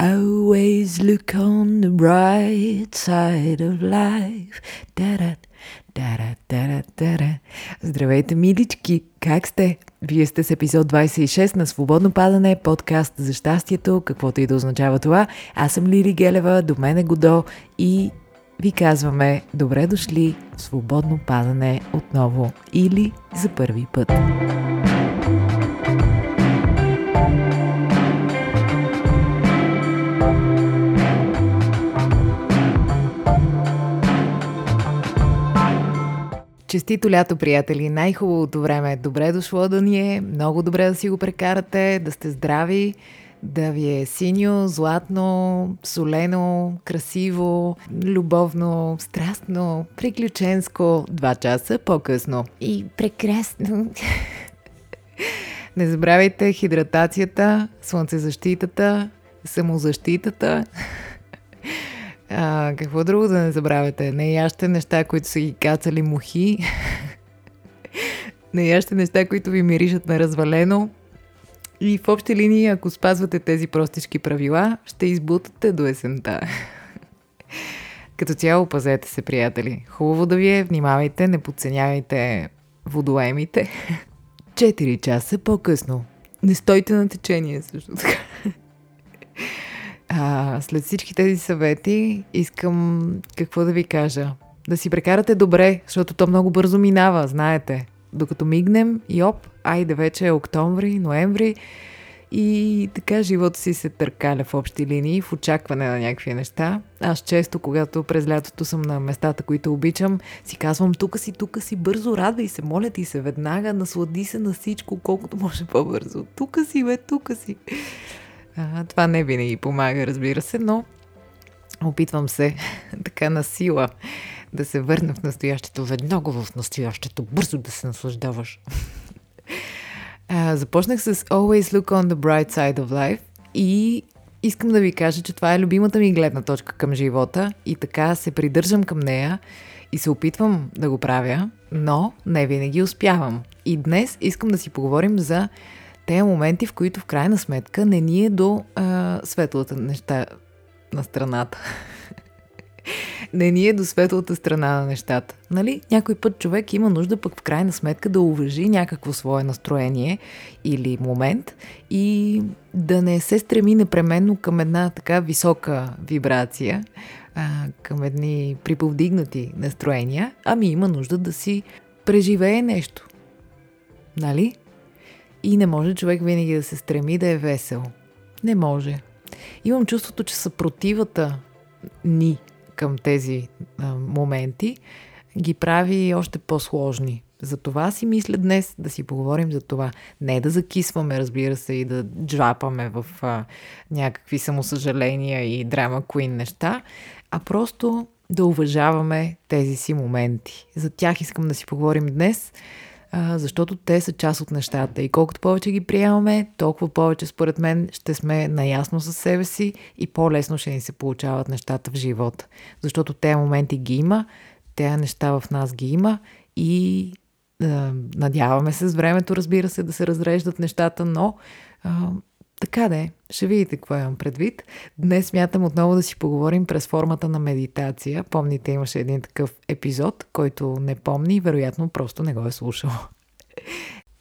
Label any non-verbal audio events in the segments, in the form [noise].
Always look on the bright side of life. Da-da, да да да Здравейте, милички! Как сте? Вие сте с епизод 26 на Свободно падане, подкаст за щастието, каквото и да означава това. Аз съм Лири Гелева, до мен е Годо и ви казваме добре дошли в Свободно падане отново или за първи път. Честито лято, приятели! Най-хубавото време е добре дошло да ни е, много добре да си го прекарате, да сте здрави, да ви е синьо, златно, солено, красиво, любовно, страстно, приключенско, два часа по-късно. И прекрасно! Не забравяйте хидратацията, слънцезащитата, самозащитата. А, какво друго да не забравяте? Не яще неща, които са ги кацали мухи. [laughs] не яще неща, които ви миришат на развалено. И в общи линии, ако спазвате тези простички правила, ще избутате до есента. [laughs] Като цяло пазете се, приятели. Хубаво да ви е, внимавайте, не подценявайте водоемите. [laughs] Четири часа по-късно. Не стойте на течение също така. А, след всички тези съвети искам какво да ви кажа. Да си прекарате добре, защото то много бързо минава, знаете. Докато мигнем и оп, айде вече е октомври, ноември и така живота си се търкаля в общи линии, в очакване на някакви неща. Аз често, когато през лятото съм на местата, които обичам, си казвам, тук си, тук си, бързо радвай се, моля ти се, веднага, наслади се на всичко, колкото може по-бързо. Тук си, бе, тук си. Това не винаги помага, разбира се, но опитвам се [laughs] така на сила да се върна в настоящето, веднага в настоящето, бързо да се наслаждаваш. [laughs] А, започнах с Always Look on the Bright Side of Life и искам да ви кажа, че това е любимата ми гледна точка към живота и така се придържам към нея и се опитвам да го правя, но не винаги успявам. И днес искам да си поговорим за те моменти, в които в крайна сметка не ни е до а, светлата неща на страната. [laughs] не ни е до светлата страна на нещата. Нали? Някой път човек има нужда пък в крайна сметка да уважи някакво свое настроение или момент и да не се стреми непременно към една така висока вибрация, а, към едни приповдигнати настроения, ами има нужда да си преживее нещо. Нали? И не може човек винаги да се стреми да е весел. Не може. Имам чувството, че съпротивата ни към тези а, моменти ги прави още по-сложни. За това си мисля днес да си поговорим за това. Не да закисваме, разбира се, и да джапаме в а, някакви самосъжаления и драма куин неща, а просто да уважаваме тези си моменти. За тях искам да си поговорим днес а, защото те са част от нещата. И колкото повече ги приемаме, толкова повече, според мен, ще сме наясно със себе си и по-лесно ще ни се получават нещата в живота. Защото тези моменти ги има, тези неща в нас ги има и а, надяваме се с времето, разбира се, да се разреждат нещата, но а, така де, ще видите какво имам предвид. Днес смятам отново да си поговорим през формата на медитация. Помните, имаше един такъв епизод, който не помни и вероятно просто не го е слушал.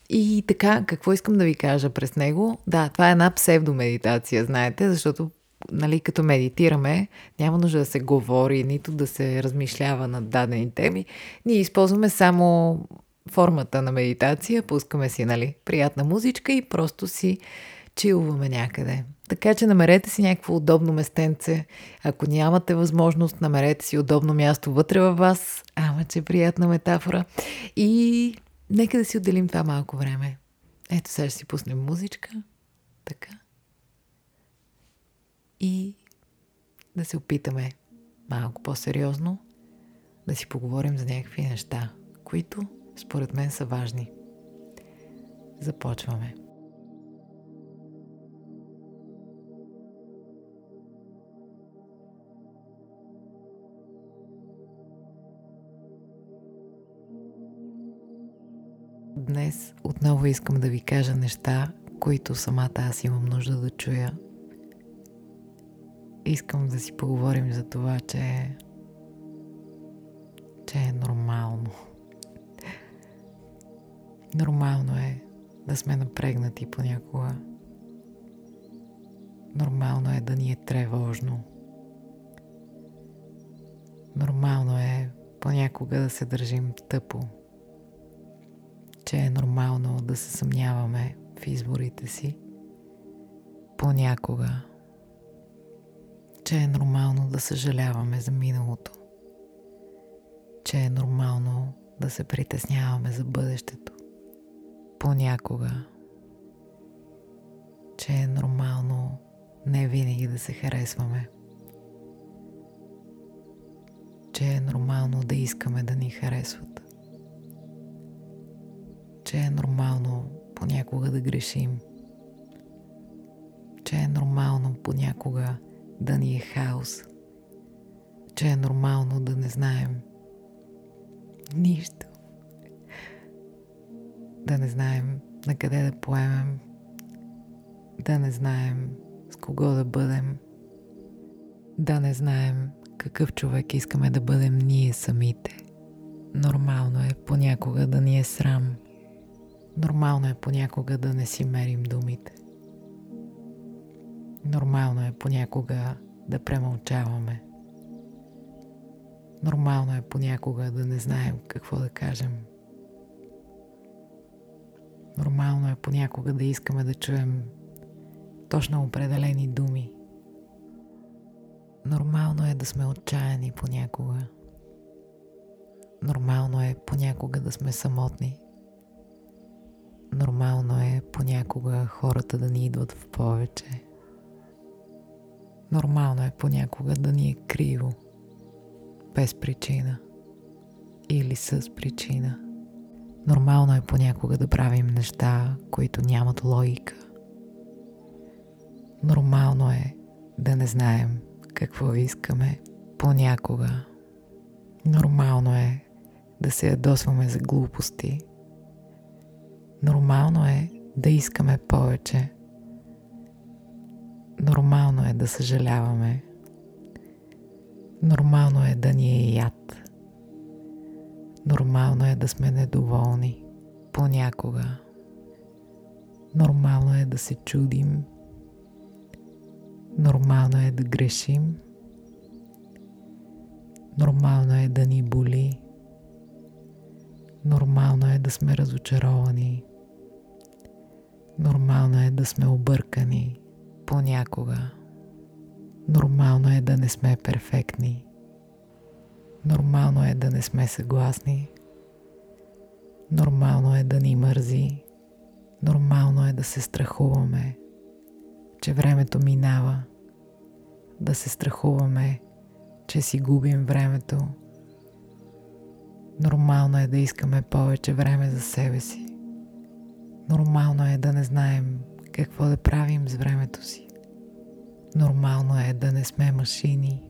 И така, какво искам да ви кажа през него? Да, това е една псевдомедитация, знаете, защото нали, като медитираме, няма нужда да се говори, нито да се размишлява над дадени теми. Ние използваме само формата на медитация, пускаме си, нали, приятна музичка и просто си чилваме някъде. Така че намерете си някакво удобно местенце. Ако нямате възможност, намерете си удобно място вътре във вас. Ама, че приятна метафора. И нека да си отделим това малко време. Ето сега ще си пуснем музичка. Така. И да се опитаме малко по-сериозно да си поговорим за някакви неща, които според мен са важни. Започваме. Днес отново искам да ви кажа неща, които самата аз имам нужда да чуя. искам да си поговорим за това, че че е нормално. Нормално е да сме напрегнати понякога. Нормално е да ни е тревожно. Нормално е понякога да се държим тъпо. Че е нормално да се съмняваме в изборите си. Понякога. Че е нормално да съжаляваме за миналото. Че е нормално да се притесняваме за бъдещето. Понякога. Че е нормално не винаги да се харесваме. Че е нормално да искаме да ни харесват. Че е нормално понякога да грешим. Че е нормално понякога да ни е хаос. Че е нормално да не знаем нищо. Да не знаем на къде да поемем. Да не знаем с кого да бъдем, да не знаем какъв човек искаме да бъдем ние самите. Нормално е понякога да ни е срам. Нормално е понякога да не си мерим думите. Нормално е понякога да премълчаваме. Нормално е понякога да не знаем какво да кажем. Нормално е понякога да искаме да чуем точно определени думи. Нормално е да сме отчаяни понякога. Нормално е понякога да сме самотни. Нормално е понякога хората да ни идват в повече. Нормално е понякога да ни е криво, без причина или с причина. Нормално е понякога да правим неща, които нямат логика. Нормално е да не знаем какво искаме понякога. Нормално е да се ядосваме за глупости. Нормално е да искаме повече. Нормално е да съжаляваме. Нормално е да ни е яд. Нормално е да сме недоволни понякога. Нормално е да се чудим Нормално е да грешим. Нормално е да ни боли. Нормално е да сме разочаровани. Нормално е да сме объркани понякога. Нормално е да не сме перфектни. Нормално е да не сме съгласни. Нормално е да ни мързи. Нормално е да се страхуваме че времето минава, да се страхуваме, че си губим времето. Нормално е да искаме повече време за себе си. Нормално е да не знаем какво да правим с времето си. Нормално е да не сме машини.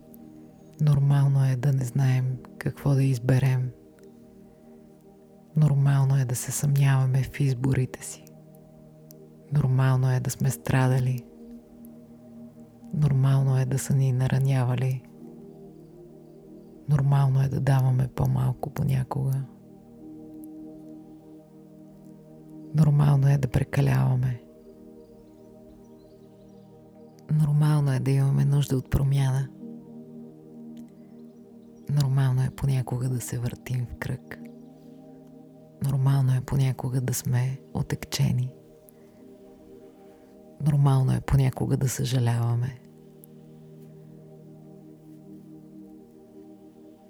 Нормално е да не знаем какво да изберем. Нормално е да се съмняваме в изборите си. Нормално е да сме страдали Нормално е да са ни наранявали. Нормално е да даваме по-малко понякога. Нормално е да прекаляваме. Нормално е да имаме нужда от промяна. Нормално е понякога да се въртим в кръг. Нормално е понякога да сме отекчени. Нормално е понякога да съжаляваме.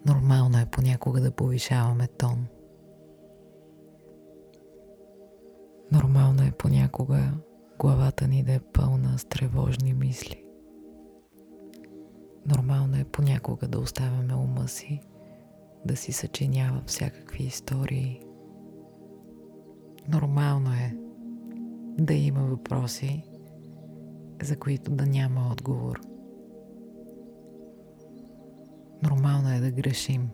Нормално е понякога да повишаваме тон. Нормално е понякога главата ни да е пълна с тревожни мисли. Нормално е понякога да оставяме ума си да си съчинява всякакви истории. Нормално е да има въпроси, за които да няма отговор. Нормално е да грешим.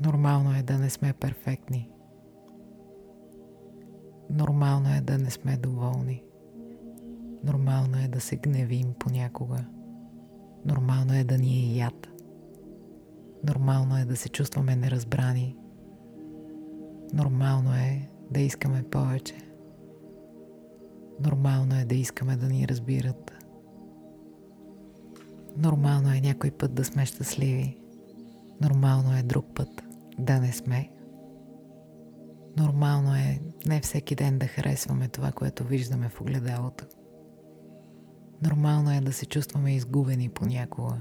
Нормално е да не сме перфектни. Нормално е да не сме доволни. Нормално е да се гневим понякога. Нормално е да ни е яд. Нормално е да се чувстваме неразбрани. Нормално е да искаме повече. Нормално е да искаме да ни разбират. Нормално е някой път да сме щастливи. Нормално е друг път да не сме. Нормално е не всеки ден да харесваме това, което виждаме в огледалото. Нормално е да се чувстваме изгубени понякога.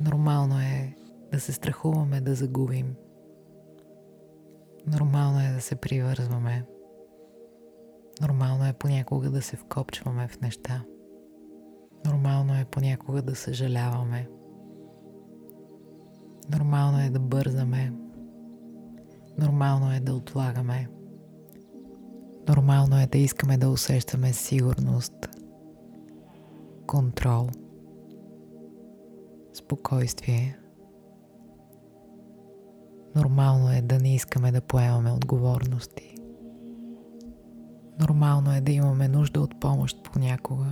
Нормално е да се страхуваме да загубим. Нормално е да се привързваме. Нормално е понякога да се вкопчваме в неща. Нормално е понякога да съжаляваме. Нормално е да бързаме. Нормално е да отлагаме. Нормално е да искаме да усещаме сигурност, контрол, спокойствие. Нормално е да не искаме да поемаме отговорности. Нормално е да имаме нужда от помощ понякога.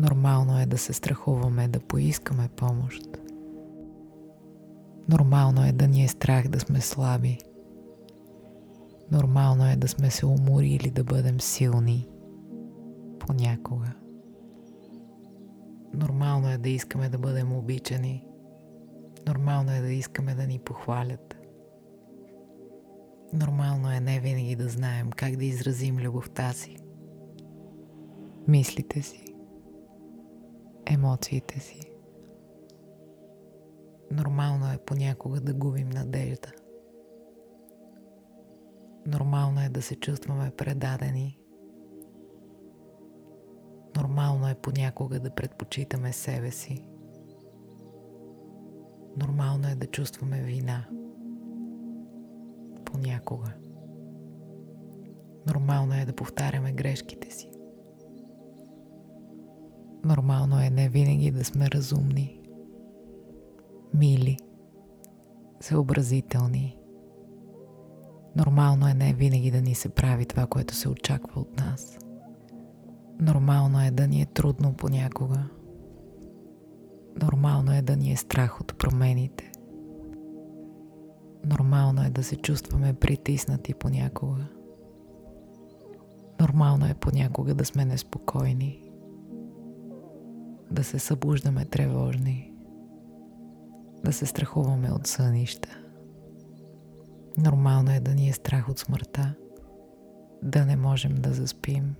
Нормално е да се страхуваме да поискаме помощ. Нормално е да ни е страх да сме слаби. Нормално е да сме се уморили да бъдем силни понякога. Нормално е да искаме да бъдем обичани. Нормално е да искаме да ни похвалят. Нормално е не винаги да знаем как да изразим любовта си, мислите си, емоциите си. Нормално е понякога да губим надежда. Нормално е да се чувстваме предадени. Нормално е понякога да предпочитаме себе си. Нормално е да чувстваме вина. Понякога. Нормално е да повтаряме грешките си. Нормално е не винаги да сме разумни, мили, съобразителни. Нормално е не винаги да ни се прави това, което се очаква от нас. Нормално е да ни е трудно понякога. Нормално е да ни е страх от промените. Нормално е да се чувстваме притиснати понякога. Нормално е понякога да сме неспокойни да се събуждаме тревожни, да се страхуваме от сънища. Нормално е да ни е страх от смъртта, да не можем да заспим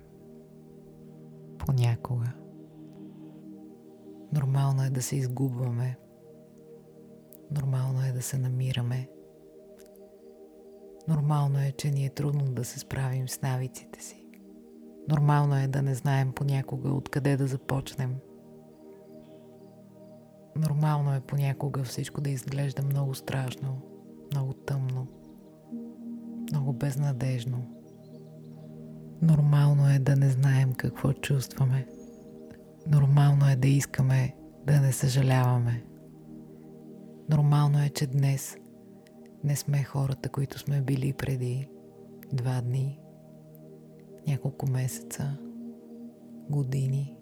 понякога. Нормално е да се изгубваме. Нормално е да се намираме. Нормално е, че ни е трудно да се справим с навиците си. Нормално е да не знаем понякога откъде да започнем – Нормално е понякога всичко да изглежда много страшно, много тъмно, много безнадежно. Нормално е да не знаем какво чувстваме. Нормално е да искаме да не съжаляваме. Нормално е, че днес не сме хората, които сме били преди два дни, няколко месеца, години –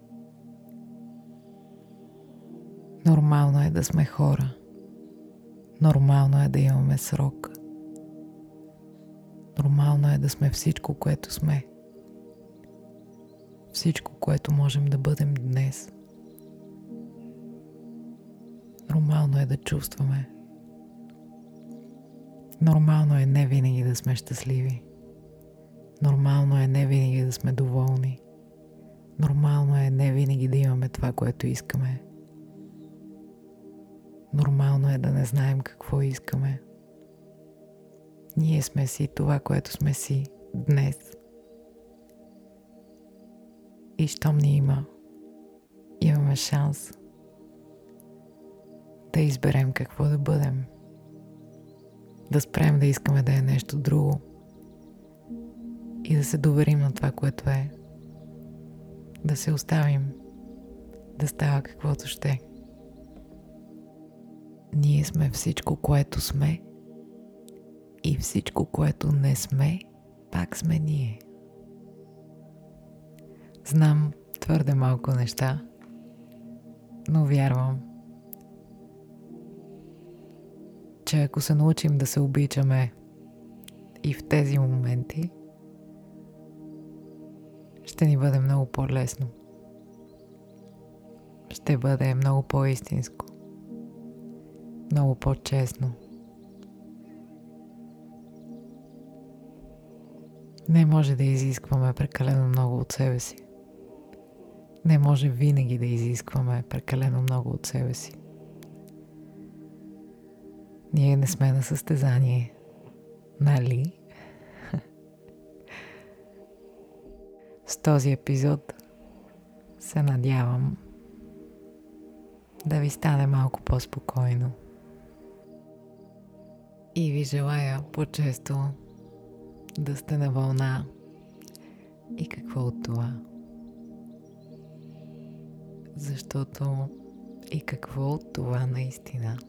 Нормално е да сме хора. Нормално е да имаме срок. Нормално е да сме всичко, което сме. Всичко, което можем да бъдем днес. Нормално е да чувстваме. Нормално е не винаги да сме щастливи. Нормално е не винаги да сме доволни. Нормално е не винаги да имаме това, което искаме. Нормално е да не знаем какво искаме. Ние сме си това, което сме си днес. И щом ни има, имаме шанс да изберем какво да бъдем. Да спрем да искаме да е нещо друго и да се доверим на това, което е. Да се оставим да става каквото ще. Ние сме всичко, което сме и всичко, което не сме, пак сме ние. Знам твърде малко неща, но вярвам, че ако се научим да се обичаме и в тези моменти, ще ни бъде много по-лесно. Ще бъде много по-истинско. Много по-честно. Не може да изискваме прекалено много от себе си. Не може винаги да изискваме прекалено много от себе си. Ние не сме на състезание. Нали? [laughs] С този епизод се надявам да ви стане малко по-спокойно. И ви желая по-често да сте на вълна и какво от това. Защото и какво от това наистина –